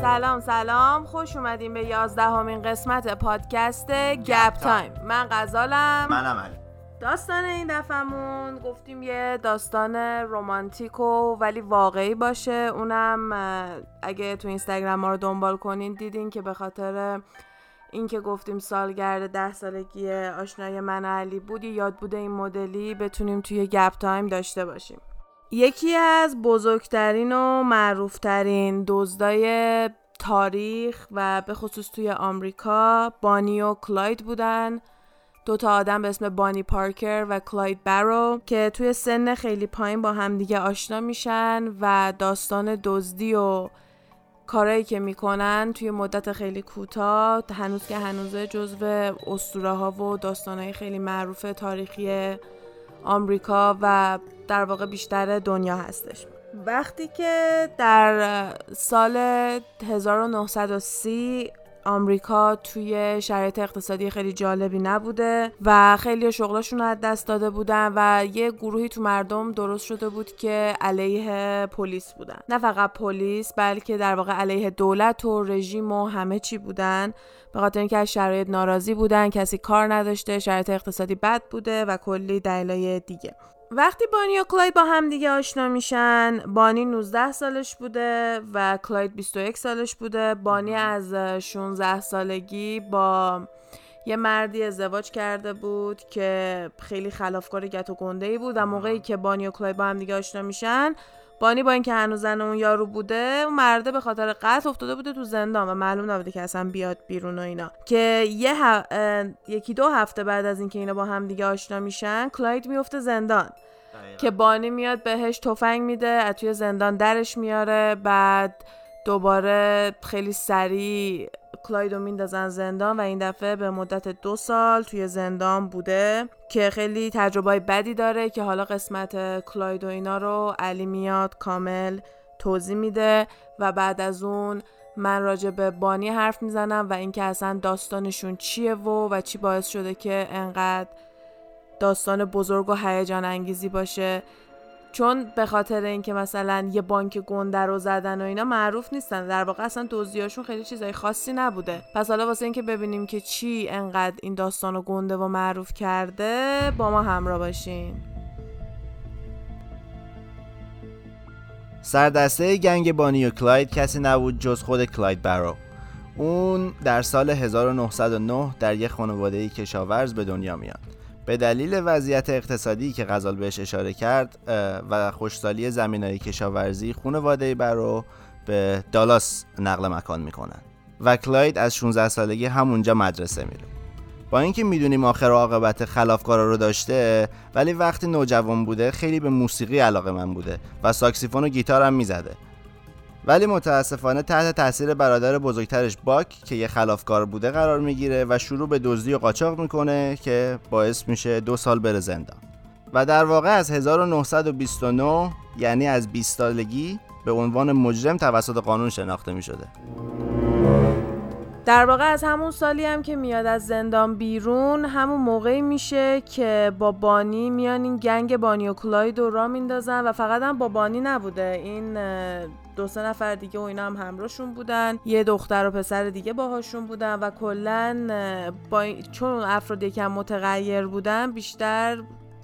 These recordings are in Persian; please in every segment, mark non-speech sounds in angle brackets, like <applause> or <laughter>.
سلام سلام. خوش اومدین به یازدهمین قسمت پادکست گپ تایم. من غزالم. منم علی. داستان این دفعمون گفتیم یه داستان رومانتیک و ولی واقعی باشه. اونم اگه تو اینستاگرام ما رو دنبال کنین دیدین که به خاطر اینکه گفتیم سالگرد ده سالگی آشنایی من علی بود یادبود این مدلی بتونیم توی گپ تایم داشته باشیم. یکی از بزرگترین و معروفترین دزدای تاریخ و به خصوص توی آمریکا بانی و کلاید بودن. دو تا آدم به اسم بانی پارکر و کلاید برو که توی سن خیلی پایین با همدیگه آشنا میشن و داستان دزدی و کارایی که می‌کنن توی مدت خیلی کوتاه هنوز که هنوزه جزو اسطوره ها و داستانهای خیلی معروف تاریخی آمریکا و در واقع بیشتر دنیا هستش. وقتی که در سال 1930 آمریکا توی شرایط اقتصادی خیلی جالبی نبوده و خیلی شغلشون از دست داده بودن و یه گروهی تو مردم درست شده بود که علیه پلیس بودن. نه فقط پلیس بلکه در واقع علیه دولت و رژیم و همه چی بودن. به خاطر اینکه از شرایط ناراضی بودن کسی کار نداشته شرایط اقتصادی بد بوده و کلی دلایل دیگه. وقتی بانی و کلاید با هم دیگه آشنا میشن بانی 19 سالش بوده و کلاید 21 سالش بوده. بانی از 16 سالگی با یه مردی ازدواج کرده بود که خیلی خلافکار گت و گنده ای بود و موقعی که بانی و کلاید با هم دیگه آشنا میشن بانی با اینکه هنوز زن اون یارو بوده اون مرده به خاطر قتل افتاده بوده تو زندان و معلوم نبوده که اصلا بیاد بیرون و اینا. که یه یکی دو هفته بعد از اینکه اینا با هم دیگه آشنا میشن کلاید میفته زندان. که بانی میاد بهش تفنگ میده از توی زندان درش میاره بعد دوباره خیلی سریع کلایدو میندازن زندان و این دفعه به مدت دو سال توی زندان بوده که خیلی تجربه بدی داره که حالا قسمت کلاید و اینا رو علی میاد کامل توضیح میده و بعد از اون من راجع به بانی حرف می‌زنم و اینکه اصلا داستانشون چیه و و چی باعث شده که انقدر داستان بزرگ و هیجان انگیزی باشه. چون به خاطر اینکه مثلا یه بانک گنده رو زدن و اینا معروف نیستن. در واقع اصلا دزدیاشون خیلی چیزای خاصی نبوده. پس حالا واسه اینکه ببینیم که چی انقدر این داستان رو گنده و معروف کرده با ما همراه باشین. سردسته گنگ بانی و کلاید کسی نبود جز خود کلاید برو. اون در سال 1909 در یک خانواده کشاورز به دنیا میاد. به دلیل وضعیت اقتصادی که غزال بهش اشاره کرد و خوشسالی زمین های کشاورزی خانواده برو به دالاس نقل مکان می‌کنن. و کلاید از 16 سالگی همونجا مدرسه میره. با اینکه می‌دونیم آخر عاقبت خلافکارا رو داشته ولی وقتی نوجوان بوده خیلی به موسیقی علاقه من بوده و ساکسیفون و گیتار هم می‌زده. ولی متاسفانه تحت تاثیر برادر بزرگترش باک که یه خلافکار بوده قرار می‌گیره و شروع به دزدی و قاچاق می‌کنه که باعث میشه دو سال بره زندان. و در واقع از 1929 یعنی از 20 سالگی به عنوان مجرم توسط قانون شناخته می‌شده. در واقع از همون سالی هم که میاد از زندان بیرون همون موقعی میشه که با بانی میان این گنگ بانی و کلاید رو را میندازن و فقط هم با بانی نبوده. این دو سه نفر دیگه و اینا هم همراهشون بودن. یه دختر و پسر دیگه باهاشون بودن و کلا با چون افراد یکم متغیر بودن بیشتر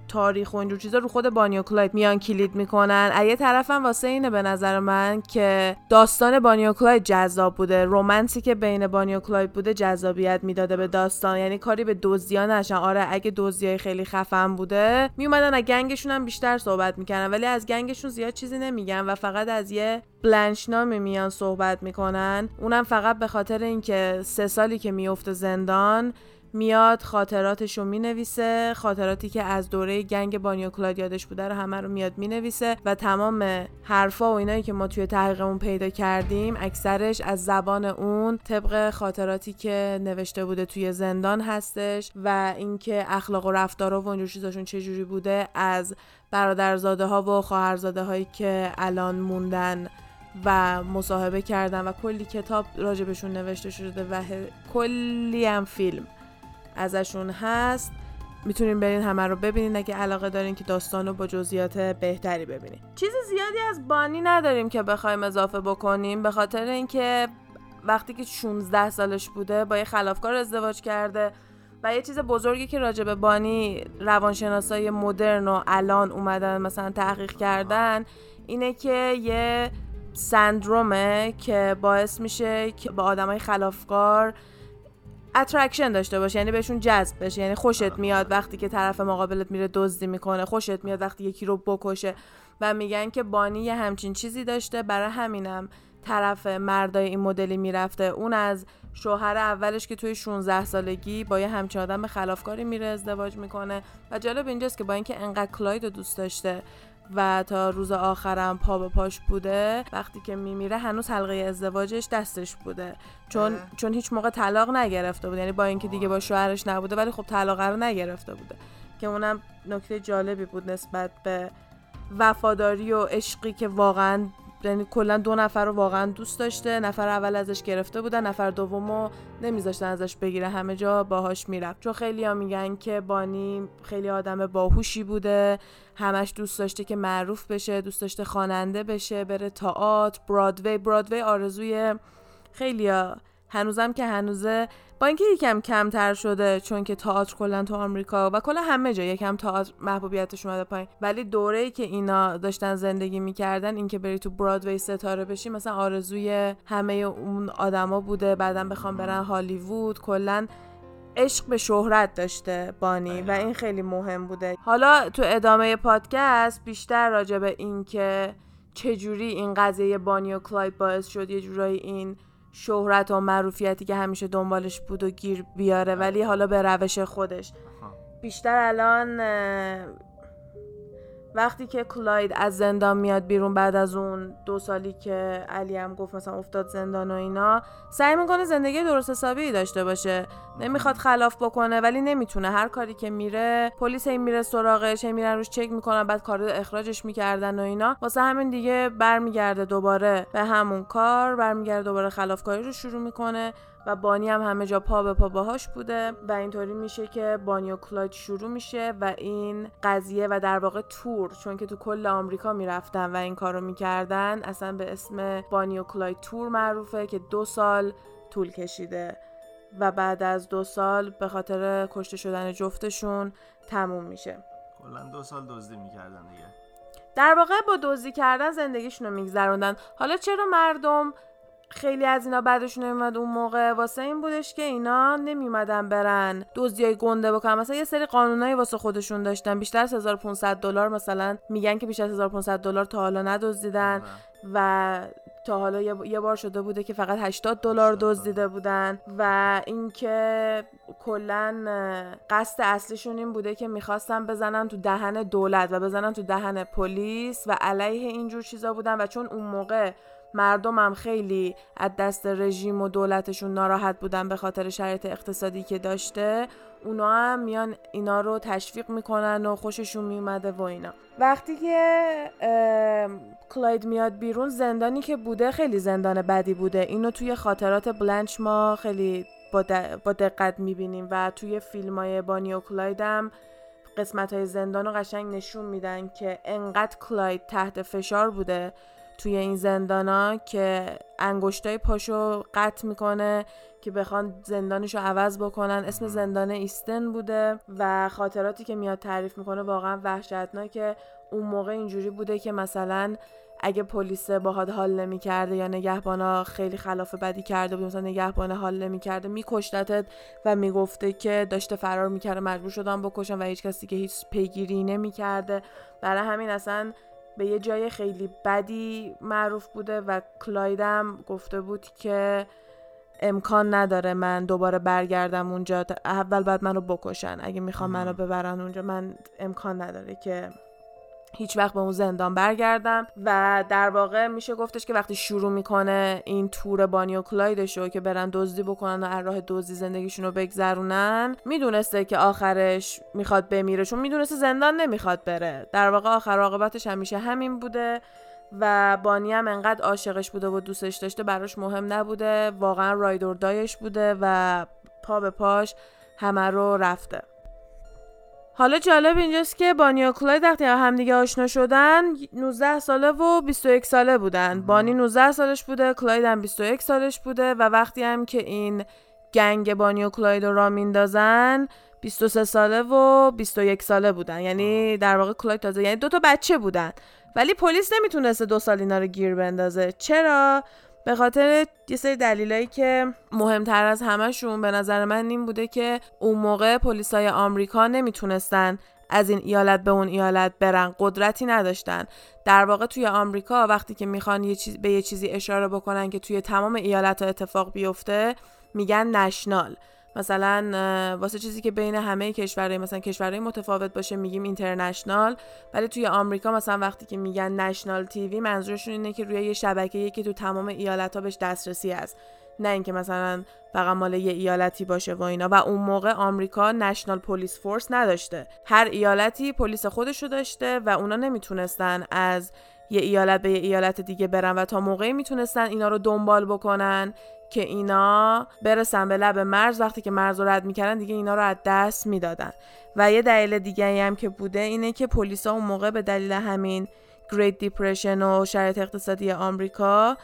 تاریخ و اینجور چیزا رو خود بانی و کلاید میان کلید می‌کنن. یه طرفم واسه اینه به نظر من که داستان بانی و کلاید جذاب بوده. romance ی که بین بانی و کلاید بوده جذابیت می‌داده به داستان. یعنی کاری به دزدیا نداشتن. آره اگه دزدیای خیلی خفن بوده میومدن از gang شون هم بیشتر صحبت می‌کنن ولی از gang شون زیاد چیزی نمیگن و فقط از یه بلنش نام میان صحبت می‌کنن. اونم فقط به خاطر اینکه سه سالی که میفته زندان میاد خاطراتش رو می‌نویسه خاطراتی که از دوره گنگ بانیا کلاد یادش بوده رو همه رو میاد می‌نویسه و تمام حرفا و اینایی که ما توی تحقیقمون پیدا کردیم اکثرش از زبان اون طبق خاطراتی که نوشته بوده توی زندان هستش و اینکه اخلاق و رفتار و اونجور چیزاشون چجوری بوده از برادرزاده ها و خواهرزاده هایی که الان موندن و مصاحبه کردن و کلی کتاب راجبشون نوشته شده و کلی هم فیلم. ازشون هست می‌تونین برین همه رو ببینین. اگه علاقه دارین که داستان رو با جزئیات بهتری ببینین. چیز زیادی از بانی نداریم که بخوایم اضافه بکنیم به خاطر اینکه وقتی که 16 سالش بوده با یه خلافکار ازدواج کرده و یه چیز بزرگی که راجع به بانی روانشناسای مدرن و الان اومدن مثلا تحقیق کردن اینه که یه سندرومه که باعث میشه که با آدمای خلافکار attraction داشته باشه یعنی بهشون جذب بشه یعنی خوشت میاد وقتی که طرف مقابلت میره دزدی می‌کنه خوشت میاد وقتی یکی رو بکشه و میگن که بانی یه همچین چیزی داشته برای همینم طرف مردای این مدلی می‌رفته. اون از شوهر اولش که توی 16 سالگی با یه همچین آدم خلافکاری میره ازدواج می‌کنه. و جالب اینجاست که با اینکه انقدر کلاید رو دوست داشته و تا روز آخرم پا به پاش بوده وقتی که میمیره هنوز حلقه ازدواجش دستش بوده. چون چون هیچ موقع طلاق نگرفته بود. یعنی با اینکه دیگه با شوهرش نبوده ولی خب طلاق رو نگرفته بوده. که اونم نکته جالبی بود نسبت به وفاداری و عشقی که واقعا یعنی کلا دو نفر رو واقعا دوست داشته نفر اول ازش گرفته بودن نفر دومو نمیذاشتن ازش بگیره. همه جا باهاش می‌رفت. چون خیلی ها میگن که بانی خیلی آدم باهوشی بوده. همش دوست داشته که معروف بشه دوست داشته خواننده بشه بره تئاتر برادوی برادوی آرزوی خیلی هنوزم که هنوزه با اینکه یکم کمتر شده چون که تئاتر کلا تو آمریکا و کلا همه جا یکم تئاتر محبوبیتش اومده پایین. ولی دوره ای که اینا داشتن زندگی می‌کردن اینکه بری تو برادوی ستاره بشی مثلا آرزوی همه اون آدما بوده. بعدا بخوام برن هالیوود. کلا عشق به شهرت داشته بانی و این خیلی مهم بوده. حالا تو ادامه پادکست بیشتر راجع به این که چجوری این قضیه بانی و کلاید باعث شد یه جورایی این شهرت و معروفیتی که همیشه دنبالش بود و گیر بیاره ولی حالا به روش خودش. بیشتر الان وقتی که کلاید از زندان میاد بیرون بعد از اون دو سالی که علی هم گفت مثلا افتاد زندان و اینا سعی می‌کنه زندگی درست حسابی داشته باشه. نمی‌خواد خلاف بکنه ولی نمی‌تونه. هر کاری که میره پلیس این میره سراغش هی میرن روش چک می‌کنن بعد کار اخراجش می‌کردن و اینا. واسه همین دیگه برمیگرده دوباره به همون کار برمیگرده دوباره خلافکاری رو شروع می‌کنه. و بانی هم همه جا پا به پا باهاش بوده و اینطوری میشه که بانی و کلاید شروع میشه و این قضیه و در واقع تور چون که تو کل آمریکا می‌رفتن و این کارو می‌کردن اصلا به اسم بانی و کلاید تور معروفه که دو سال طول کشیده و بعد از دو سال به خاطر کشته شدن جفتشون تموم میشه. کلا دو سال دزدی می‌کردن دیگه. در واقع با دزدی کردن زندگیشون رو میگذروندن. حالا چرا مردم خیلی از اینا بعدشون نمیمد اون موقع. واسه این بودش که اینا نمیمدن برن های گنده بکنن. مثلا یه سری قانونایی واسه خودشون داشتن. بیشتر از 1500 دلار مثلا میگن که بیشتر از 1500 دلار تا حالا ندزدیدن. و تا حالا یه بار شده بوده که فقط 80 دلار دزدیده بودن. و اینکه کلا قصد اصلیشون این بوده که می‌خواستن بزنن تو دهن دولت و بزنن تو دهن پلیس و علیه اینجور چیزا بودن. و چون اون موقع مردم هم خیلی از دست رژیم و دولتشون ناراحت بودن به خاطر شرایط اقتصادی که داشته اونا هم میان اینا رو تشویق می‌کنن و خوششون میومده و اینا. وقتی که کلاید میاد بیرون زندانی که بوده خیلی زندان بدی بوده. اینو توی خاطرات بلنچ ما خیلی با, دقت می‌بینیم و توی فیلم های بانی و کلاید هم قسمت های زندان رو قشنگ نشون میدن که انقدر کلاید تحت فشار بوده. توی این زندانا که انگشتای پاشو قطع می‌کنه که بخوان زندانش رو عوض بکنن. اسم زندان ایستن بوده و خاطراتی که میاد تعریف می‌کنه واقعا وحشتناکه. اون موقع اینجوری بوده که مثلا اگه پلیس باهات حال نمی‌کرده یا نگهبانا خیلی خلاف بدی کرده بود مثلا نگهبان حال نمی‌کرده میکشتتت و می‌گفته که داشته فرار می‌کرده مجبور شدم بکشم و هیچ کسی که هیچ پیگیری نمی‌کرده. برای همین اصلا به یه جای خیلی بدی معروف بوده و کلایدم گفته بود که امکان نداره من دوباره برگردم اونجا اول بعد منو بکشن. اگه می‌خوام منو ببرن اونجا من امکان نداره که هیچ وقت به اون زندان برگردم و در واقع میشه گفتش که وقتی شروع می‌کنه این تور بانی و کلایدش رو که برن دزدی بکنن و راه دزدی زندگیشون رو بگذرونن می‌دونسته که آخرش می‌خواد بمیره. چون می‌دونسته زندان نمی‌خواد بره. در واقع آخر عاقبتش همیشه همین بوده و بانی هم انقدر عاشقش بوده و دوستش داشته براش مهم نبوده. واقعا رایدور دایش بوده و پا به پاش همه رو رفته. حالا جالب اینجاست که بانی و کلاید وقتی همدیگه آشنا شدن 19 ساله و 21 ساله بودن. بانی 19 سالش بوده کلاید هم 21 سالش بوده و وقتی هم که این گنگ بانی و کلاید رو را میندازن 23 ساله و 21 ساله بودن. یعنی در واقع کلاید تازه یعنی دو تا بچه بودن. ولی پلیس نمی‌تونسته دو سال اینا رو گیر بندازه. چرا؟ به خاطر یه سری دلیلایی که مهمتر از همهشون به نظر من این بوده که اون موقع پلیسای آمریکا نمی‌تونستن از این ایالت به اون ایالت برن قدرتی نداشتن. در واقع توی آمریکا وقتی که می‌خوان یه چیز به یه چیزی اشاره بکنن که توی تمام ایالت ها اتفاق بیفته میگن نشنال. مثلا واسه چیزی که بین همه کشورهای مثلا کشورهای متفاوت باشه میگیم اینترنشنال ولی توی آمریکا مثلا وقتی که میگن نشنال تیوی منظورشون اینه که روی یه شبکه که تو تمام ایالت ها بهش دسترسی هست. نه اینکه مثلا فقط مال یه ایالتی باشه و اینا. و اون موقع آمریکا نشنال پلیس فورس نداشته. هر ایالتی پلیس خودشو داشته و اونا نمی‌تونستن از یه ایالت به یه ایالت دیگه برن و تا موقعی می‌تونستن اینا رو دنبال بکنن. که اینا برسن به لب مرز وقتی که مرز رو رد می‌کردن دیگه اینا رو از دست می‌دادن. و یه دلیل دیگه هم که بوده اینه که پلیسا اون موقع به دلیل همین گریت دیپرشن و شرایط اقتصادی آمریکا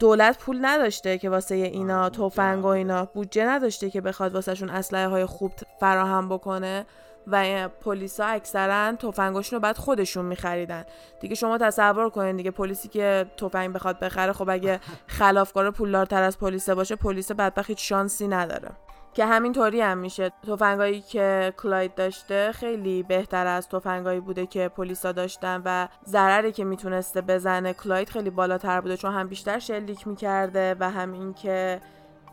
دولت پول نداشته که واسه اینا تفنگ و اینا بودجه نداشته که بخواد واسهشون اسلحه های خوب فراهم بکنه. و پلیسا اکثرا تفنگاشون رو بعد خودشون میخریدن. دیگه شما تصور کنید دیگه پلیسی که تفنگ بخواد بخره خب اگه <laughs> خلافکار پولدارتر از پلیس باشه پلیس بدبخت هیچ شانسی نداره. که همینطوری هم میشه. تفنگایی که کلاید داشته خیلی بهتر از تفنگایی بوده که پلیسا داشتن و ضرری که می‌تونسته بزنه کلاید خیلی بالاتر بوده چون هم بیشتر شلیک می‌کرده و هم اینکه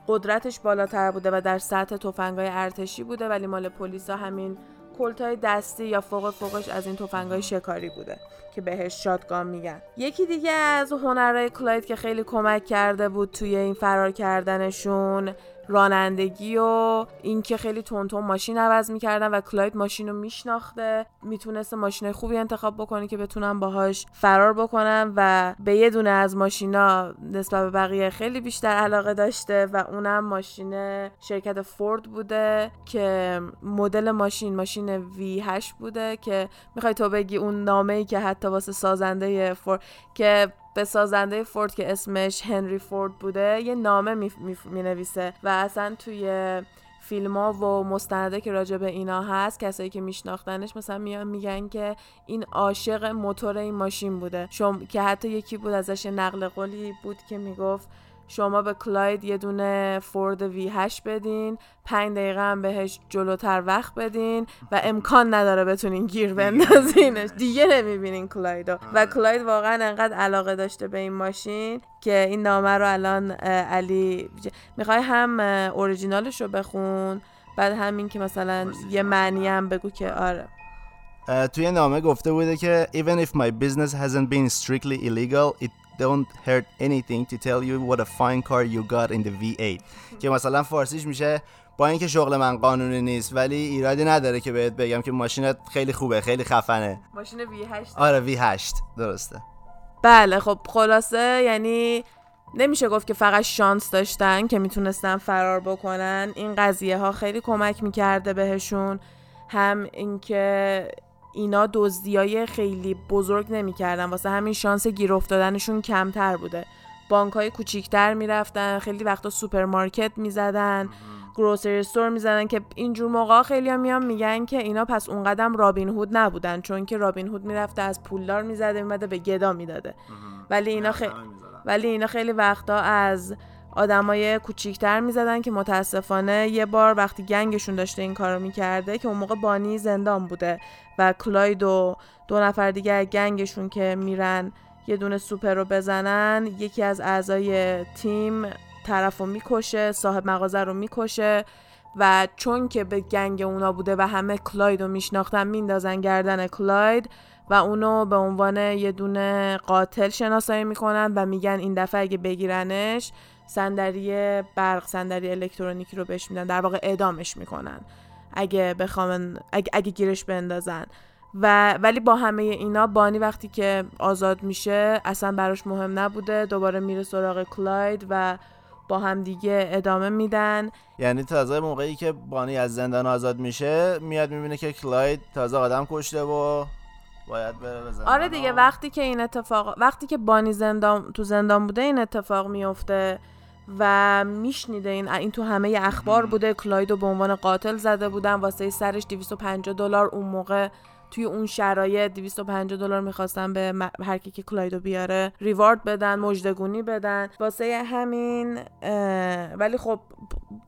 قدرتش بالاتر بوده و در سطح تفنگای ارتشی بوده ولی مال پلیسا همین کلتای دستی یا فوق فوقش از این تفنگای شکاری بوده که بهش شادگان میگن. یکی دیگه از هنرهای کلاید که خیلی کمک کرده بود توی این فرار کردنشون رانندگی و اینکه خیلی تونتون ماشین عوض می‌کردن و کلاید ماشین رو میشناخته می‌تونسته ماشین خوبی انتخاب بکنه که بتونن باهاش فرار بکنن و به یه دونه از ماشینا نسبت به بقیه خیلی بیشتر علاقه داشته و اونم ماشین شرکت فورد بوده که مدل ماشین ماشین V8 بوده که می‌خوای تو بگی اون نامه ای که حتی واسه سازنده فورد که به سازنده فورد که اسمش هنری فورد بوده یه نامه می, و اصلا توی فیلم ها و مستنده که راجع به اینا هست کسایی که میشناختنش مثلا میان میگن که این عاشق موتور این ماشین بوده. شم... که حتی یکی بود ازش نقل قولی بود که می‌گفت شما به کلاید یه دونه فورد وی 8 بدین پنج دقیقه هم بهش جلوتر وقت بدین و امکان نداره بتونین گیر بندازینش. دیگه نمی‌بینین کلایدو. و کلاید واقعا انقدر علاقه داشته به این ماشین که این نامه رو الان علی می‌خوای هم اوریجینالش رو بخون بعد همین که مثلا یه معنی هم بگو که آره. توی نامه گفته بوده که even if my business hasn't been strictly illegal it don't hurt anything to tell you what a fine car you got in the V8 که مثلا فارسیش میشه با اینکه شغل من قانونی نیست ولی ایرادی نداره که بهت بگم که ماشینت خیلی خوبه خیلی خفنه. ماشین V8 آره V8 درسته. بله خب خلاصه یعنی نمیشه گفت که فقط شانس داشتن که می‌تونستن فرار بکنن. این قضیه ها خیلی کمک می‌کرده بهشون. هم اینکه اینا دزدیای خیلی بزرگ نمی‌کردن. واسه همین شانس گیر افتادنشون کمتر بوده. بانک های کوچیکتر می‌رفتن خیلی وقتا سوپرمارکت می‌زدن grocery store می‌زدن که اینجور موقع خیلی هم میان میگن که اینا پس اون قدم رابین هود نبودن. چون که رابین هود می‌رفته از پولدار می‌زده می‌داده به گدا می‌داده. ولی اینا خیلی ولی اینا خیلی وقتا از آدمای کوچیکتر می‌زدن که متاسفانه یه بار وقتی gang شون داشته این کارو می‌کرده که اون موقع بانی زندان بوده و کلاید و دو نفر دیگه گنگشون که میرن یه دونه سوپر رو بزنن یکی از اعضای تیم طرف رو می‌کشه صاحب مغازه رو می‌کشه و چون که به گنگ اونا بوده و همه کلاید رو میشناختن میندازن گردن کلاید و اونو به عنوان یه دونه قاتل شناسایی می‌کنن و میگن این دفعه اگه بگیرنش صندلی برق صندلی الکترونیکی رو بهش میدن. در واقع اعدامش می‌کنن. اگه بخوام اگه, اگه گیرش بندازن. و ولی با همه اینا بانی وقتی که آزاد میشه اصلا براش مهم نبوده. دوباره میره سراغ کلاید و با هم دیگه ادامه میدن. یعنی تازه موقعی که بانی از زندان آزاد میشه میاد می‌بینه که کلاید تازه آدم کشته و باید بره آره دیگه وقتی که این اتفاق وقتی که بانی زندان تو زندان بوده این اتفاق میفته. و میشنیده این این تو همه اخبار بوده. کلاید رو به عنوان قاتل زده بودن. واسه سرش 250 دلار. اون موقع توی اون شرایط 250 دلار می‌خواستن به هر کی که کلایدو بیاره reward بدن مژدگونی بدن. واسه همین ولی خب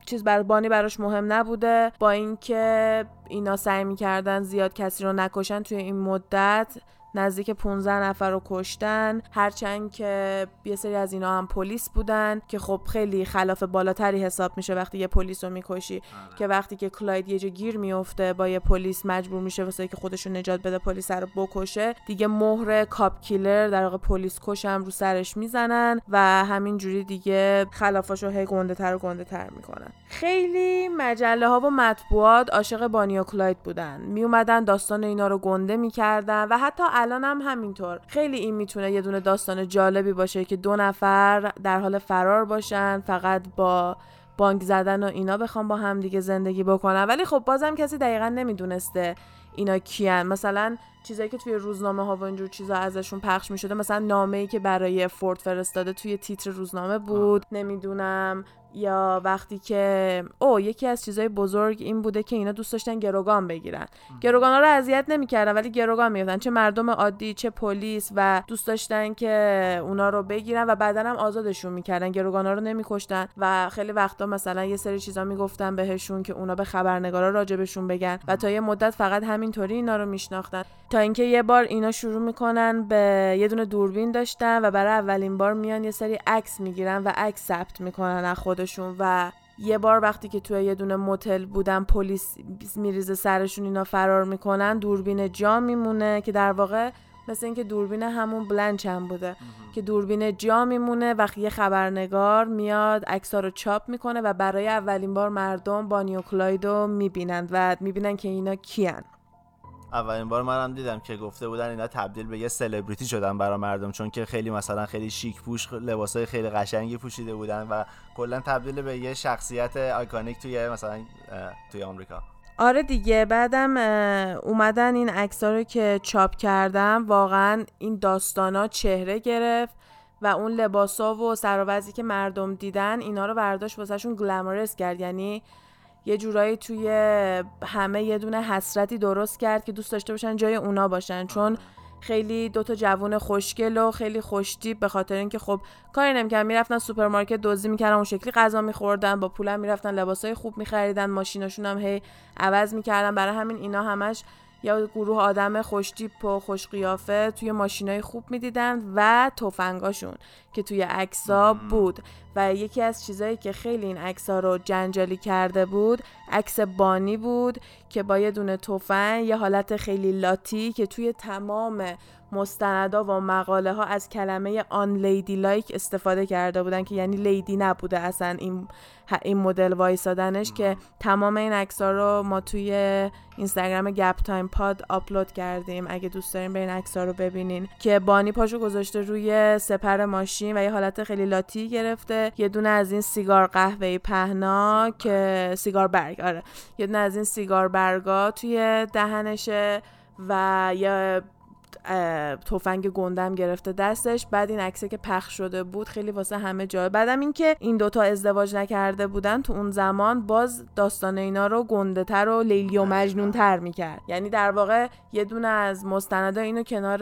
چیز برای بانی براش مهم نبوده. با اینکه اینا سعی می‌کردن زیاد کسی رو نکشن توی این مدت نزدیک 15 نفر رو کشتن. هرچند که یه سری از اینا هم پلیس بودن که خب خیلی خلاف بالاتری حساب میشه وقتی یه پلیس رو می‌کشی. آره. که وقتی که کلاید یه جا گیر میفته با یه پلیس مجبور میشه واسه که خودش رو نجات بده پلیس رو بکشه. دیگه مهر cop کیلر در واقع پلیس کشم رو سرش می‌زنن و همین جوری دیگه خلافاشو هی گنده تر و گنده تر می‌کنن. خیلی مجله ها و مطبوعات عاشق بانی و کلاید بودن. میومدن داستان اینا رو گنده می‌کردن و حتی الان هم همینطور. خیلی این می‌تونه یه دونه داستان جالبی باشه که دو نفر در حال فرار باشن فقط با بانک زدن و اینا بخوام با هم دیگه زندگی بکنن. ولی خب بازم کسی دقیقا نمی‌دونسته اینا کیان. مثلا چیزایی که توی روزنامه ها و اینجور چیزا ازشون پخش می‌شده مثلا نامه ای که برای فورد فرستاده توی تیتر روزنامه بود. نمی‌دونم. یا وقتی که او یکی از چیزای بزرگ این بوده که اینا دوست داشتن گروگان بگیرن. گروگان ها رو اذیت نمی‌کردن ولی گروگان می‌گفتن چه مردم عادی چه پلیس و دوست داشتن که اونا رو بگیرن و بعدا هم آزادشون می‌کردن. گروگان ها رو نمیکشتن و خیلی وقتا مثلا یه سری چیزا می‌گفتن بهشون که اونا به خبرنگارا راجبشون بگن و تا یه مدت فقط همینطوری اینا رو میشناختن. تا اینکه یه بار اینا شروع می‌کنن به یه دونه دوربین داشتن و برای اولین بار میان یه سری عکس می‌گیرن و عکس ثبت می‌کنن از خودشون و یه بار وقتی که توی یه دونه موتل بودن پلیس میریزه سرشون اینا فرار می‌کنن دوربین جا میمونه که در واقع مثل اینکه دوربین همون بلنچ هم بوده. که دوربین جا میمونه وقتی یه خبرنگار میاد عکسا رو چاپ می‌کنه و برای اولین بار مردم بانیو کلایدو می‌بینند و می‌بینن که اینا کیان. اولین بار منم دیدم که گفته بودن اینا تبدیل به یه سلبریتی شدن برای مردم چون که خیلی مثلا خیلی شیک پوش لباسای خیلی قشنگی پوشیده بودن و کلا تبدیل به یه شخصیت آیکونیک توی مثلا توی آمریکا. آره دیگه بعدم اومدن این عکس‌ها رو که چاپ کردم واقعا این داستانا چهره گرفت و اون لباسا و سر که مردم دیدن اینا رو برداشت واسهشون گلمرس کرد. یعنی یه جورایی توی همه یه دونه حسرتی درست کرد که دوست داشته باشن جای اونا باشن. چون خیلی دوتا جوون خوشگل و خیلی خوشتیب به خاطر اینکه خب کاری نمی‌کردن. می‌رفتن سوپرمارکت دزدی می‌کردن اون شکلی غذا میخوردن با پولم می‌رفتن لباسای خوب میخریدن ماشیناشون هم هی عوض می‌کردن. برای همین اینا همش یه گروه آدم خوشتیپ و خوش قیافه توی ماشینای خوب می‌دیدن و تفنگاشون که توی عکسا بود. و یکی از چیزایی که خیلی این عکسا رو جنجالی کرده بود عکس بانی بود که با یه دونه تفنگ یه حالت خیلی لاتی که توی تمام مستندا و مقاله ها از کلمه unladylike استفاده کرده بودن که یعنی lady نبوده اصلا این این مدل وایسادنش که تمام این عکس رو ما توی اینستاگرام گپ تایم پاد آپلود کردیم. اگه دوست دارین برین عکس رو ببینین. که بانی پاشو گذاشته روی سپر ماشین و یه حالت خیلی لاتی گرفته. یه دونه از این سیگار قهوه‌ای پهنا که سیگار برگ آره. یه دونه از این سیگار برگا توی دهنشه و یه تفنگ گندم گرفته دستش. بعد این عکسه که پخش شده بود خیلی واسه همه جای بعدم اینکه این دوتا ازدواج نکرده بودن تو اون زمان باز داستان اینا رو گنده تر و لیلی و مجنون تر می‌کرد. یعنی در واقع یه دونه از مستندا اینو کنار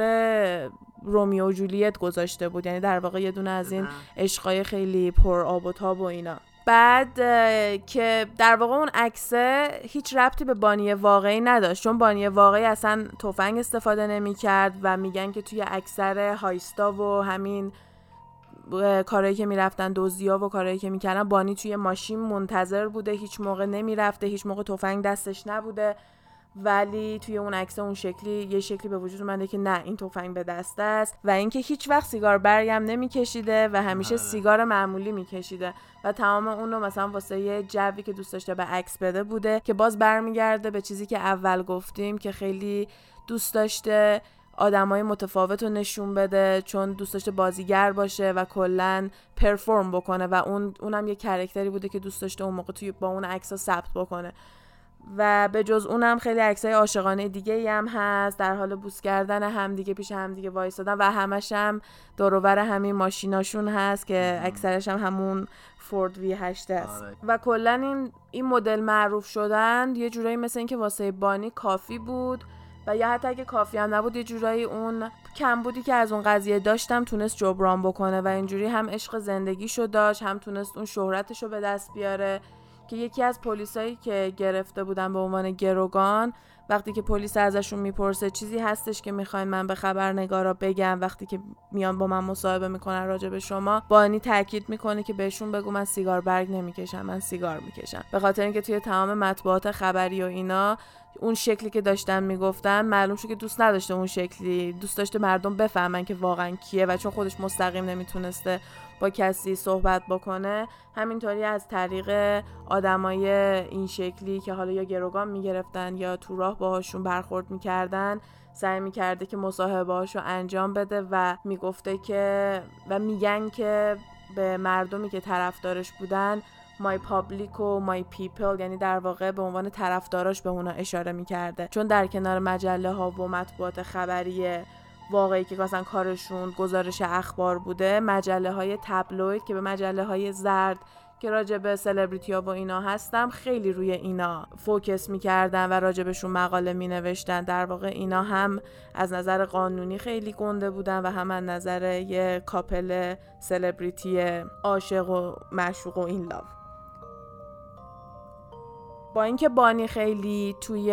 رومیو و جولیت گذاشته بود. یعنی در واقع یه دونه از این عشقای خیلی پر آب و تاب و اینا. بعد که در واقع اون عکسه هیچ ربطی به بانی واقعی نداشت. چون بانی واقعی اصلا تفنگ استفاده نمی کرد و میگن که توی اکثر هایستا و همین کارهایی که می‌رفتن دوزیا و کارهایی که می‌کردن بانی توی ماشین منتظر بوده هیچ موقع نمی‌رفته هیچ موقع تفنگ دستش نبوده. ولی توی اون عکس اون شکلی یه شکلی به وجود اومده که نه این تفنگ به دست است و اینکه هیچ وقت سیگار برگم نمیکشیده و همیشه آره. سیگار معمولی میکشیده و تمام اون رو مثلا واسه یه جوی که دوست داشته به عکس بده بوده که باز برمیگرده به چیزی که اول گفتیم که خیلی دوست داشته آدمای متفاوت رو نشون بده چون دوست داشته بازیگر باشه و کلا پرفورم بکنه و اون اونم یه کرکتری بوده که دوست داشته اون موقع توی با اون عکس ثبت بکنه و به جز اونم خیلی عکسای عاشقانه دیگه ای هم هست. در حال بوس کردن همدیگه پیش همدیگه وایسادن و همش هم دورور همین ماشیناشون هست که اکثرش هم همون فورد وی 8 است. آره. و کلا این این مدل معروف شدن یه جورایی مثل اینکه واسه بانی کافی بود و یا حتی اگه کافی هم نبود یه جورایی اون کم بودی که از اون قضیه داشتم تونست جبران بکنه و اینجوری هم عشق زندگیشو داشت هم تونست اون شهرتشو به دست بیاره. که یکی از پلیسایی که گرفته بودن به عنوان گروگان وقتی که پلیس ازشون می‌پرسه چیزی هستش که می‌خواین من به خبرنگارا بگم وقتی که میان با من مصاحبه می‌کنن راجع به شما بانی تاکید می‌کنه که بهشون بگو من سیگار برگ نمی‌کشم من سیگار می‌کشم. به خاطر اینکه توی تمام مطبوعات خبری و اینا اون شکلی که داشتن می‌گفتن معلوم شد که دوست نداشته اون شکلی دوست داشته مردم بفهمن که واقعا کیه و چون خودش مستقیم نمی‌تونسته با کسی صحبت بکنه همینطوری از طریق آدمای این شکلی که حالا یا گروگان می‌گرفتن یا تو راه باهاشون برخورد می‌کردن سعی می‌کرده که مصاحبه رو انجام بده و می‌گفته که و میگن که به مردمی که طرفدارش بودن my public و my people یعنی در واقع به عنوان طرفداراش به اونا اشاره می‌کرده. چون در کنار مجله ها و مطبوعات خبری واقعی که مثلا کارشون گزارش اخبار بوده مجله های tabloid که به مجله های زرد که راجع به سلبریتی ها و اینا هستن خیلی روی اینا focus می‌کردن و راجبشون مقاله می نوشتن در واقع اینا هم از نظر قانونی خیلی گنده بودن و هم از نظر یه couple سلبریتی عاشق و معشوق و این love با اینکه بانی خیلی توی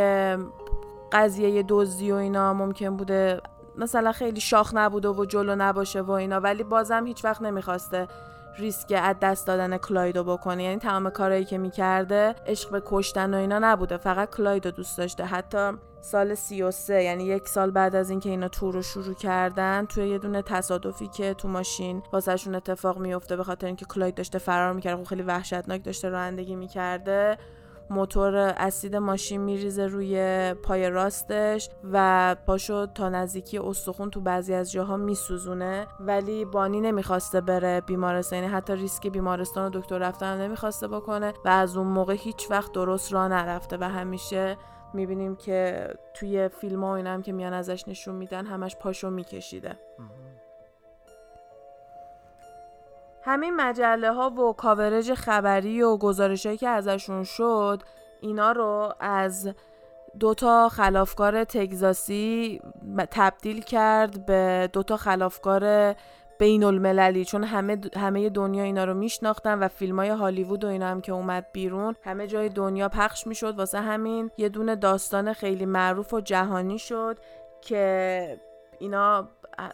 قضیه دزدی و اینا ممکن بوده مثلا خیلی شاخ نبوده و جلو نباشه و اینا ولی بازم هیچ وقت نمی‌خواسته ریسک از دست دادن کلایدو بکنه. یعنی تمام کارهایی که می‌کرده عشق به کشتن و اینا نبوده. فقط کلایدو دوست داشته. حتی سال 33 یعنی یک سال بعد از اینکه اینا تور رو شروع کردن توی یه دونه تصادفی که تو ماشین واسهشون اتفاق میفته به خاطر اینکه کلاید داشته فرار می‌کرده خب خیلی وحشتناک داشته رانندگی می‌کرده. موتور اسید ماشین میریزه روی پای راستش و پاشو تا نزدیکی استخون تو بعضی از جاها میسوزونه. ولی بانی نمی‌خواسته بره بیمارستان یعنی حتی ریسک بیمارستان و دکتر رفتن نمی‌خواسته بکنه و از اون موقع هیچ وقت درست راه نرفته و همیشه می‌بینیم که توی فیلم ها هم که میان ازش نشون میدن همش پاشو میکشیده. همین مجله ها و کاورج خبری و گزارش که ازشون شد اینا رو از دوتا خلافکار تگزاسی تبدیل کرد به دوتا خلافکار بین المللی چون همه همه دنیا اینا رو میشناختن و فیلم های هالیوود و اینا هم که اومد بیرون همه جای دنیا پخش می‌شد. واسه همین یه دونه داستان خیلی معروف و جهانی شد که اینا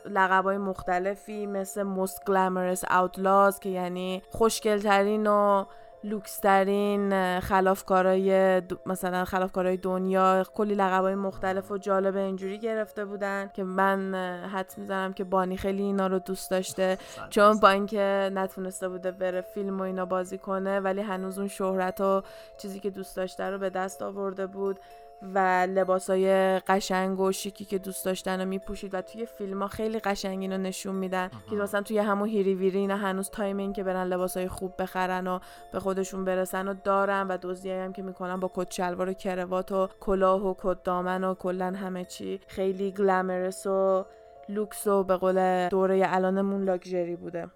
لقبای مختلفی مثل most glamorous outlaws که یعنی خوشگلترین و لوکسترین خلافکارای مثلا خلافکارای دنیا کلی لقبای مختلف و جالب اینجوری گرفته بودن که من حد می‌زنم که بانی خیلی اینا رو دوست داشته. چون با اینکه نتونسته بوده بره فیلم و اینا بازی کنه ولی هنوز اون شهرت و چیزی که دوست داشته رو به دست آورده بود. و لباسای قشنگ و شیکی که دوست داشتن و میپوشید و توی فیلم ها خیلی قشنگ اینو نشون میدن که مثلا توی همون هیری ویری اینا هنوز time این که برن لباسای خوب بخرن و به خودشون برسن و دارن و دزدی هم که می‌کنن با کت شلوار و کروات و کلاه و کت دامن و کلا همه چی. خیلی glamorous و لوکس و به قول دوره الانمون لاکچری بوده.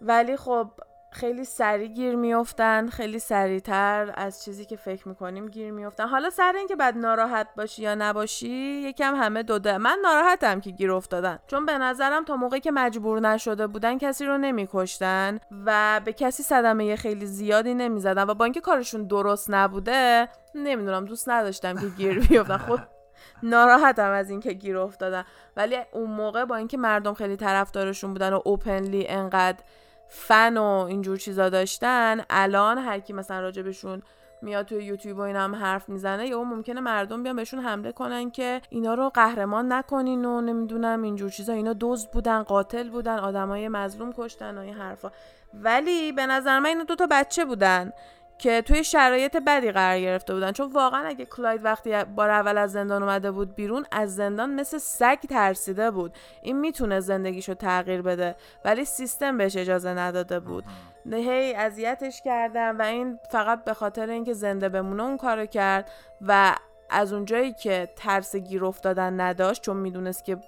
ولی خب خیلی سریع گیر میافتن خیلی سریعتر از چیزی که فکر می‌کنیم گیر میافتن. حالا سر اینکه بعد ناراحت باشی یا نباشی یکم همه دوده من ناراحتم که گیر افتادن. چون به نظرم تا موقعی که مجبور نشده بودن کسی رو نمیکشتن و به کسی صدمه خیلی زیادی نمی‌زدن و با اینکه کارشون درست نبوده نمی‌دونم دوست نداشتم که گیر بیافتن خود ناراحتم از اینکه گیر افتادن. ولی اون موقع با اینکه مردم خیلی طرفدارشون بودن و اوپنلی انقدر فن و اینجور چیزا داشتن الان هر کی مثلا راجبشون میاد توی یوتیوب و اینا هم حرف می‌زنه یا ممکنه مردم بیان بهشون حمله کنن که اینا رو قهرمان نکنین و نمی‌دونم اینجور چیزا. اینا دزد بودن قاتل بودن آدمای مظلوم کشتن و این حرفا. ولی به نظر من اینا دو تا بچه بودن. که توی شرایط بدی قرار گرفته بودن. چون واقعا اگه کلاید وقتی بار اول از زندان اومده بود بیرون از زندان مثل سگ ترسیده بود. این می‌تونه زندگیشو تغییر بده ولی سیستم بهش اجازه نداده بود. هی اذیتش کردن و این فقط به خاطر اینکه زنده بمونه اون کارو کرد و از اونجایی که ترس گیر افتادن نداشت چون می‌دونست که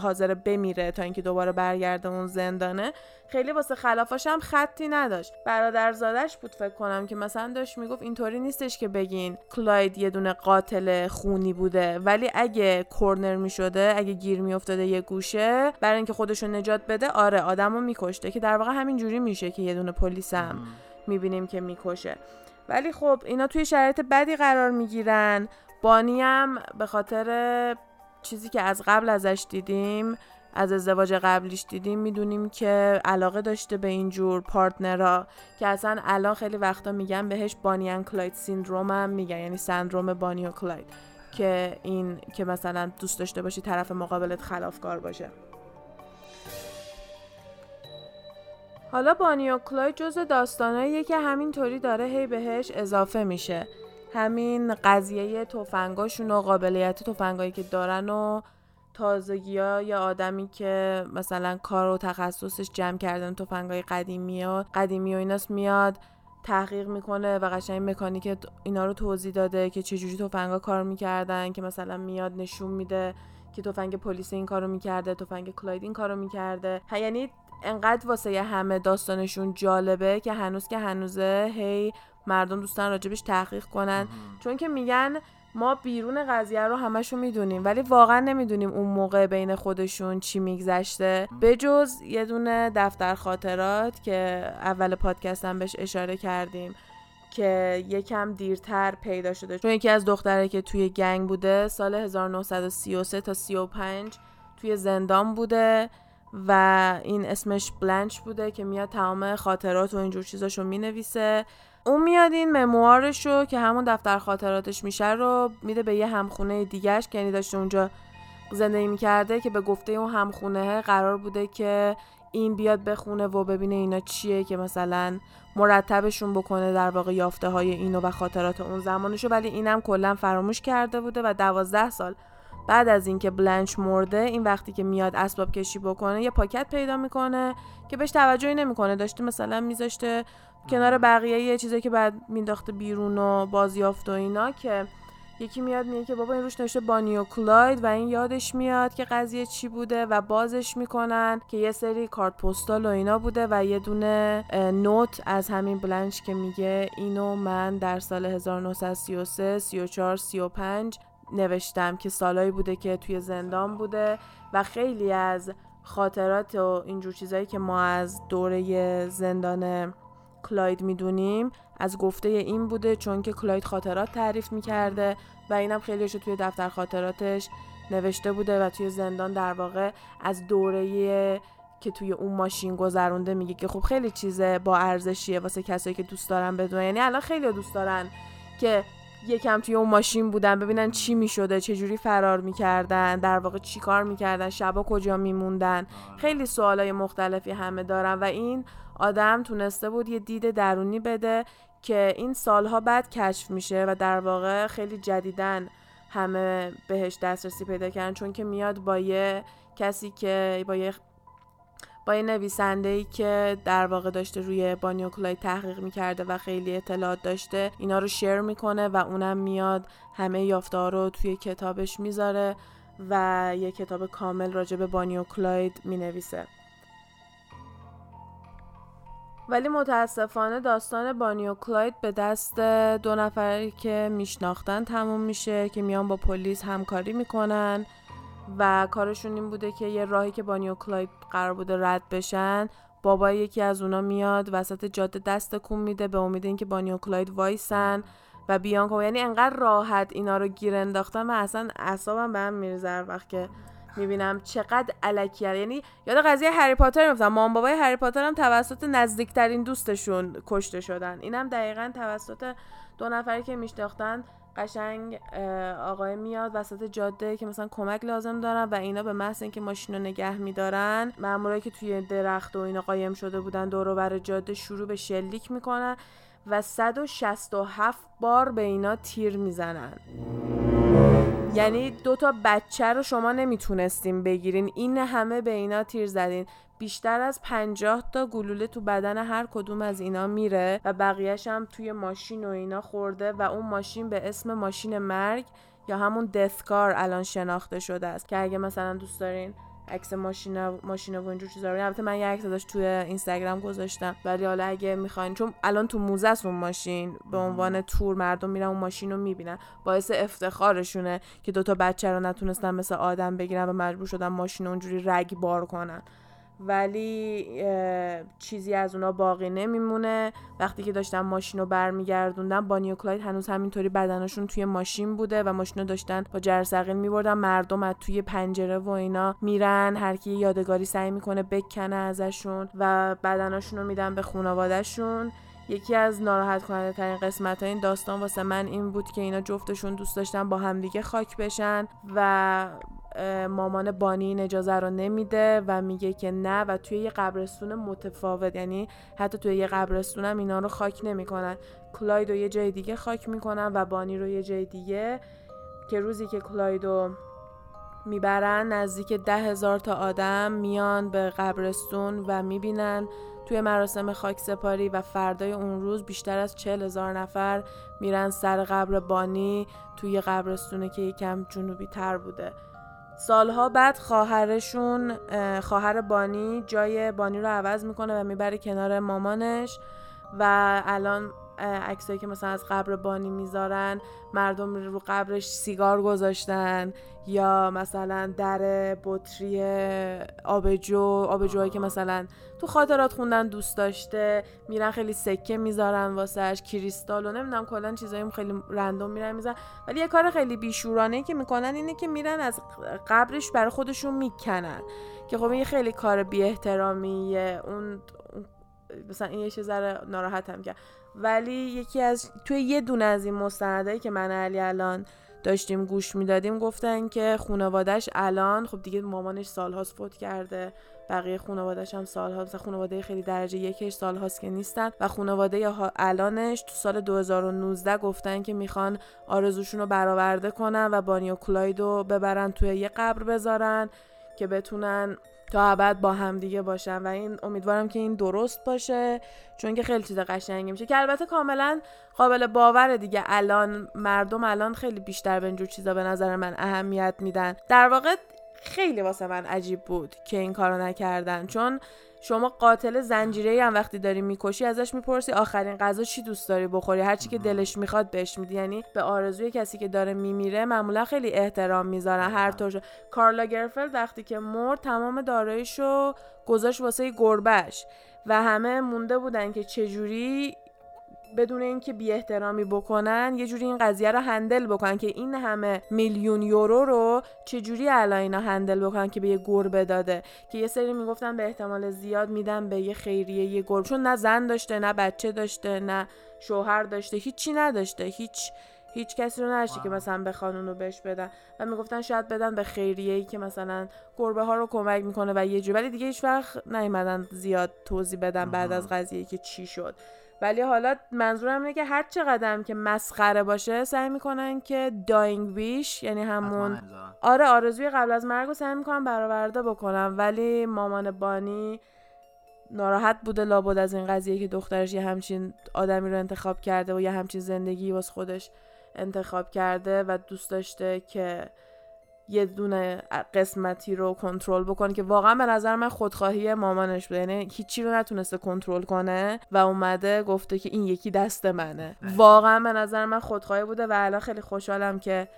حاضر بمیره تا اینکه دوباره برگرده اون زندانه خیلی واسه خلافاش هم خطی نداشت. برادرزادش بود فکر کنم که مثلا داشت می‌گفت اینطوری نیستش که بگین کلاید یه دونه قاتل خونی بوده ولی اگه کورنر می‌شده اگه گیر میافتاده یه گوشه برای اینکه خودشو نجات بده آره آدمو میکشته که در واقع همین جوری میشه که یه دونه پلیس هم می‌بینیم که می‌کشه. ولی خب اینا توی شرایط بدی قرار می‌گیرن. بانی هم به خاطر چیزی که از قبل ازش دیدیم از ازدواج قبلیش دیدیم می‌دونیم که علاقه داشته به اینجور پارتنرها که اصلا الان خیلی وقتا میگن بهش بانیان کلاید سیندروم هم میگن یعنی سندروم بانی و کلاید که این که مثلا دوست داشته باشی طرف مقابلت خلافکار باشه. حالا بانی و کلاید جز داستاناییه که همینطوری داره هی بهش اضافه میشه. همین قضیه تفنگاشون و قابلیت تفنگایی که دارن و تازگی ها یا آدمی که مثلا کار و تخصصش جمع کردن تفنگای قدیمی و قدیمی و ایناست میاد تحقیق می‌کنه و قشنگ مکانیک اینا رو توضیح داده که چجوری تفنگا کار می‌کردن که مثلا میاد نشون میده که تفنگ پلیس این کارو می‌کرده تفنگ کلاید این کارو می‌کرده. یعنی انقدر واسه همه داستانشون جالبه که هنوز که هنوزه هی مردم دوستان راجبش تحقیق کنن. چون که میگن ما بیرون قضیه رو همشون می‌دونیم ولی واقعا نمی‌دونیم اون موقع بین خودشون چی میگذشته. بجز یه دونه دفتر خاطرات که اول پادکست هم بهش اشاره کردیم که یکم دیرتر پیدا شده. چون یکی از دختره که توی گنگ بوده سال 1933 تا 35 توی زندان بوده و این اسمش بلنچ بوده که میاد تمام خاطرات و اینجور چیزاشو می‌نویسه. اون میاد این مموارش که همون دفتر خاطراتش میشه رو میده به یه همخونه دیگهش که یعنی داشته اونجا زندگی می‌کرده که به گفته اون همخونه قرار بوده که این بیاد بخونه و ببینه اینا چیه که مثلا مرتبشون بکنه در واقع یافته های اینو و خاطرات اون زمانشو. ولی اینم کلا فراموش کرده بوده و دوازده سال بعد از اینکه بلنچ مرده این وقتی که میاد اسباب کشی بکنه یه پاکت پیدا می‌کنه که بهش توجهی نمی‌کنه. داشته مثلا میذاشته کنار بقیه یه چیزی که بعد مینداخته بیرون و بازیافت و اینا که یکی میاد میگه که بابا این روش نوشته بانی و کلاید و این یادش میاد که قضیه چی بوده و بازش می‌کنن که یه سری کارت پستال و اینا بوده و یه دونه نوت از همین بلنچ که میگه اینو من در سال 1933 34 35 نوشتم که سالایی بوده که توی زندان بوده و خیلی از خاطرات و اینجور چیزایی که ما از دوره زندان کلاید می‌دونیم از گفته این بوده چون که کلاید خاطرات تعریف می‌کرده و اینم خیلیش توی دفتر خاطراتش نوشته بوده و توی زندان در واقع از دوره که توی اون ماشین گذرونده میگه که خب خیلی چیزه با ارزشیه واسه کسایی که دوست دارن بدون یعنی الان خیلی دوست دارن که یکم توی اون ماشین بودن ببینن چی می‌شده چه جوری فرار می‌کردن در واقع چی کار می‌کردن شبا کجا میموندن. خیلی سوالای مختلفی همه دارن و این آدم تونسته بود یه دید درونی بده که این سالها بعد کشف میشه و در واقع خیلی جدیدن همه بهش دسترسی پیدا کردن. چون که میاد با یه کسی که با یه با یه نویسنده ای که در واقع داشته روی بانیوکلای تحقیق می‌کرده و خیلی اطلاعات داشته اینا رو شیر می‌کنه و اونم میاد همه یافته رو توی کتابش می‌ذاره و یه کتاب کامل راجع به بانی و کلاید می‌نویسه. ولی متاسفانه داستان بانی و کلاید به دست دو نفری که میشناختن تموم میشه که میان با پلیس همکاری می‌کنن. و کارشون این بوده که یه راهی که بانی و کلاید قرار بوده رد بشن بابای یکی از اونا میاد وسط جاده دست تکون میده به امید اینکه بانی و کلاید وایسن و بیان یعنی انقدر راحت اینا رو گیر انداختن من اصلا اعصابم به هم میرزه وقت که می‌بینم چقدر علکیه. یعنی یاد قضیه هری پاتر میفتم مام بابای هری پاتر هم توسط نزدیکترین دوستشون کشته شدن. اینم دقیقا توسط دو نفری که میشناختن قشنگ آقای میاد وسط جاده که مثلا کمک لازم دارن و اینا به محض اینکه ماشین رو نگه میدارن مامورایی که توی درخت و اینا قایم شده بودن دور بر جاده شروع به شلیک می‌کنن و 167 بار به اینا تیر می‌زنن. یعنی دو تا بچه رو شما نمی‌تونستیم بگیرین. این همه به اینا تیر زدین. بیشتر از 50 تا گلوله تو بدن هر کدوم از اینا میره و بقیهش هم توی ماشین و اینا خورده و اون ماشین به اسم ماشین مرگ یا همون دثکار الان شناخته شده است. که اگه مثلا دوست دارین عکس ماشین ماشین و اینجور چیزا رو. البته من یه عکس ازش توی اینستاگرام گذاشتم. ولی حالا اگه می‌خواین چون الان تو موزه است اون ماشین. به عنوان تور مردم میرن اون ماشین رو می‌بینن. باعث افتخارشونه که دوتا بچه رو نتونستن مثل آدم بگیرن و مجبور شدن ماشین اونجوری رگ بار کنن. ولی چیزی از اونا باقی نمیمونه. وقتی که داشتن ماشین رو برمیگردوندن بانی و کلاید هنوز همینطوری بدنشون توی ماشین بوده و ماشین رو داشتن با جرثقیل میبردن. مردم از توی پنجره و اینا میرن هر کی یادگاری سعی می‌کنه بکنه ازشون و بدنشون رو میدن به خانوادهشون. یکی از ناراحت کننده ترین قسمت های این داستان واسه من این بود که اینا جفتشون دوست داشتن با همدیگه خاک بشن و مامان بانی این اجازه رو نمیده و میگه که نه و توی یه قبرستون متفاوت یعنی حتی توی یه قبرستون هم اینا رو خاک نمی‌کنن. کلاید رو یه جای دیگه خاک می‌کنن و بانی رو یه جای دیگه که روزی که کلایدو می‌برن نزدیک ده هزار تا آدم میان به قبرستون و می‌بینن. توی مراسم خاک سپاری و فردای اون روز بیشتر از چل هزار نفر میرن سر قبر بانی توی قبرستونه که یکم جنوبی تر بوده. سالها بعد خواهرشون خواهر بانی جای بانی رو عوض می‌کنه و می‌بره کنار مامانش و الان عکسایی که مثلا از قبر بانی می‌ذارن مردم رو قبرش سیگار گذاشتن یا مثلا در بطری آبجو آبجوهایی که مثلا تو خاطرات خوندن دوست داشته میرن خیلی سکه می‌ذارن واسهش کریستال و نمی‌دونم کلا چیزایی خیلی رندوم میرن میزن ولی یه کار خیلی بیشورانه که می‌کنن اینه که میرن از قبرش برای خودشون می‌کنن. که خب این خیلی کار بی احترامیه اون مثلا این یه ذره ناراحتم کرد. ولی یکی از توی یه دونه از این مستندایی که من علی الان داشتیم گوش می‌دادیم گفتن که خانوادهش الان خب دیگه مامانش سالهاست فوت کرده بقیه خانوادهش هم سالها مثلا خانواده خیلی درجه یکش سالهاست که نیستن و خانواده الانش تو سال 2019 گفتن که می‌خوان آرزوشون رو برآورده کنن و بانیو کلایدو ببرن توی یه قبر بذارن که بتونن تا ابد با هم دیگه باشن و این امیدوارم که این درست باشه چون که خیلی چیز قشنگی میشه که البته کاملا قابل باور دیگه. الان مردم الان خیلی بیشتر به اینجور چیزا به نظر من اهمیت میدن. در واقع خیلی واسه من عجیب بود که این کارو نکردن چون شما قاتل زنجیره هم وقتی داری می‌کشی ازش می‌پرسی آخرین غذا چی دوست داری بخوری؟ هر چی که دلش می‌خواد بهش میدی. یعنی به آرزوی کسی که داره میمیره معمولا خیلی احترام می‌ذارن. هر طور کارلا گرفلد وقتی که مرد تمام داراییشو گذاشت واسه گربش و همه مونده بودن که چجوری بدون اینکه بی احترامی بکنن یه جوری این قضیه رو هندل بکنن که این همه میلیون یورو رو چجوری الان اینا هندل بکنن که به یه گربه داده؟ که یه سری می‌گفتن به احتمال زیاد میدن به یه خیریه یه گربه. چون نه زن داشته نه بچه داشته نه شوهر داشته هیچی نداشته. هیچ هیچ کسی رو نداشته که مثلا به رو بهش بدن. و می‌گفتن شاید بدن به خیریه ای که مثلا گربه ها رو کمک می‌کنه و یه جوری. ولی دیگه هیچ وقت نیومدن زیاد توضیح بدن بعد از قضیه که چی شد. ولی حالا منظورم اینه که هر چقدر که مسخره باشه سعی می‌کنن که داینگ ویش یعنی همون آره آرزوی قبل از مرگ رو سعی می‌کنن برآورده بکنم. ولی مامان بانی ناراحت بوده لابد از این قضیه که دخترش یه همچین آدمی رو انتخاب کرده و یه همچین زندگی واسه خودش انتخاب کرده و دوست داشته که یه دونه قسمتی رو کنترل بکنه که واقعا به نظر من خودخواهی مامانش بوده یعنی هیچی رو نتونسته کنترل کنه و اومده گفته که این یکی دست منه. واقعا به نظر من خودخواهی بوده و الان خیلی خوشحالم که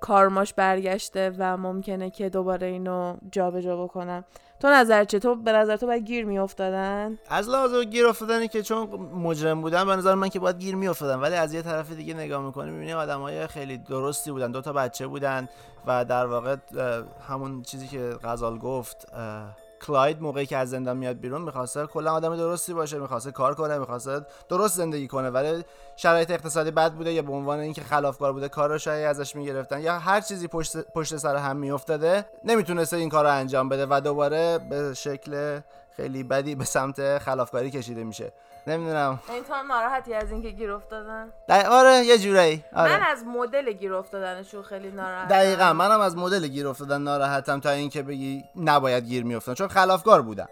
کارماش برگشته و ممکنه که دوباره اینو جابجا جا بکنم. تو نظر چطور به نظر تو باید گیر میافتادن؟ از لحاظ گیر افتادنی که چون مجرم بودن به نظر من که باید گیر میافتادن. ولی از یه طرف دیگه نگاه می‌کنی می‌بینی آدمای خیلی درستی بودن. دو تا بچه بودن و در واقع همون چیزی که غزال گفت کلاید موقعی که از زندان میاد بیرون می‌خواسته کلا آدم درستی باشه می‌خواسته کار کنه می‌خواسته درست زندگی کنه. ولی شرایط اقتصادی بد بوده یا به عنوان اینکه خلافکار بوده کار رو ازش می‌گرفتن یا هر چیزی پشت, پشت سر هم میافتاده نمی‌تونسته این کار رو انجام بده و دوباره به شکل خیلی بدی به سمت خلافکاری کشیده میشه. نمی‌دونم. این تو هم ناراحتی از اینکه گیر افتادن؟ آره یه جورایی آره. من از مدل گیر افتادنشون خیلی ناراحتم. دقیقا منم از مدل گیر افتادن ناراحتم تا اینکه بگی نباید گیر میافتن چون خلافکار بودن.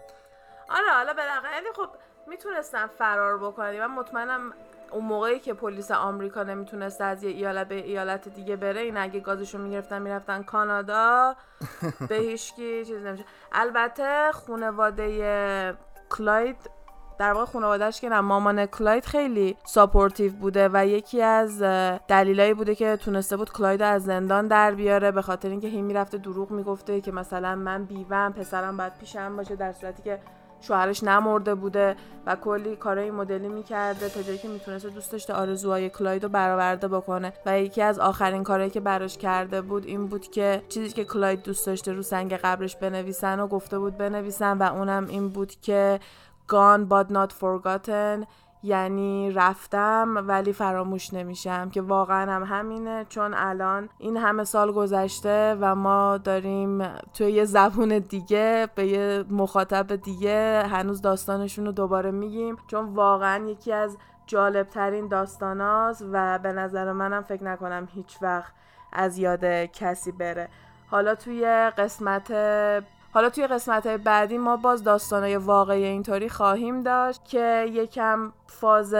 آره حالا بالاخره خب می‌تونستن فرار بکنن. من مطمئنم اون موقعی که پلیس آمریکا نمی‌تونست از یه ایالت به ایالت دیگه بره این اگه گازشو می‌گرفتن می‌رفتن کانادا <laughs> به هیچکی چیز نمیشه. البته خانواده کلاید در واقع خانوادهش که نه مامان کلاید خیلی supportive بوده و یکی از دلیلایی بوده که تونسته بود کلاید از زندان در بیاره به خاطر اینکه هی می‌رفته دروغ می‌گفته که مثلا من بیوه‌م پسرم باید پیشم باشه در صورتی که شوهرش نمرده بوده و کلی کارهای این مدلی می‌کرده تا جایی که می‌تونسته دوست داشته آرزوهای کلاید رو برآورده بکنه. و یکی از آخرین کارهایی که براش کرده بود این بود که چیزی که کلاید دوست داشته رو سنگ قبرش بنویسن و گفته بود بنویسن و اونم این بود که gone but not forgotten. یعنی رفتم ولی فراموش نمیشم که واقعا هم همینه چون الان این همه سال گذشته و ما داریم توی یه زبون دیگه به یه مخاطب دیگه هنوز داستانشون رو دوباره میگیم. چون واقعا یکی از جالب ترین داستاناست و به نظر منم فکر نکنم هیچ وقت از یاد کسی بره. حالا توی قسمت حالا توی قسمت بعدی ما باز داستانای واقعی اینطوری خواهیم داشت که یکم فاز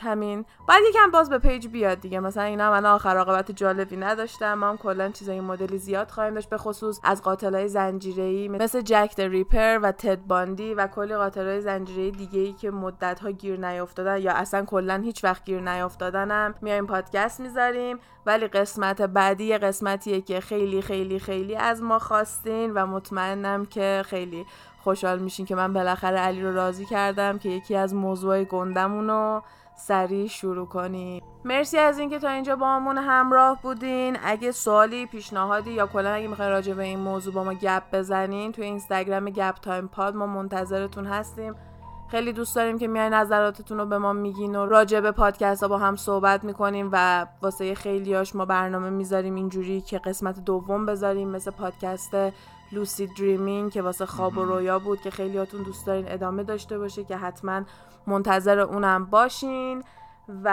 همین بعد یکم باز به پیج بیاد دیگه. مثلا اینا من آخر عاقبت جالبی نداشتم. ما کلا چیزای مدلی زیاد خواهیم داشت به خصوص از قاتلای زنجیره‌ای مثل جک د ریپر و تد باندی و کلی قاتلای زنجیره‌ای دیگه ای که مدت ها گیر نیافتادن یا اصلا کلا هیچ وقت گیر نیافتادنم. میایم پادکست می‌ذاریم. ولی قسمت بعدی قسمتیه که خیلی خیلی خیلی از ما خواستین و مطمئنم که خیلی خوشحال میشین که من بالاخره علی رو راضی کردم که یکی از موضوع گندمون رو سریع شروع کنیم. مرسی از اینکه تا اینجا باهامون همراه بودین. اگه سوالی پیشنهادی یا کلا اگه می‌خواین راجع به این موضوع با ما گپ بزنین توی اینستاگرام گپ تایم پاد ما منتظرتون هستیم. خیلی دوست داریم که میاین نظراتتون رو به ما میگین و راجع به پادکست ها با هم صحبت می‌کنیم و واسه خیلیاش ما برنامه می‌ذاریم اینجوری که قسمت دوم بذاریم مثل پادکست لوسی دریمینگ که واسه خواب و رویا بود که خیلیاتون دوست دارین ادامه داشته باشه که حتما منتظر اونم باشین. و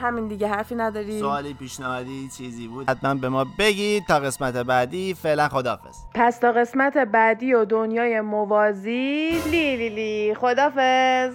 همین دیگه حرفی نداری سوالی پیشنهادی چیزی بود؟ حتما به ما بگید. تا قسمت بعدی فعلا خدافز پس تا قسمت بعدی و دنیای موازی لی لی لی. خدافز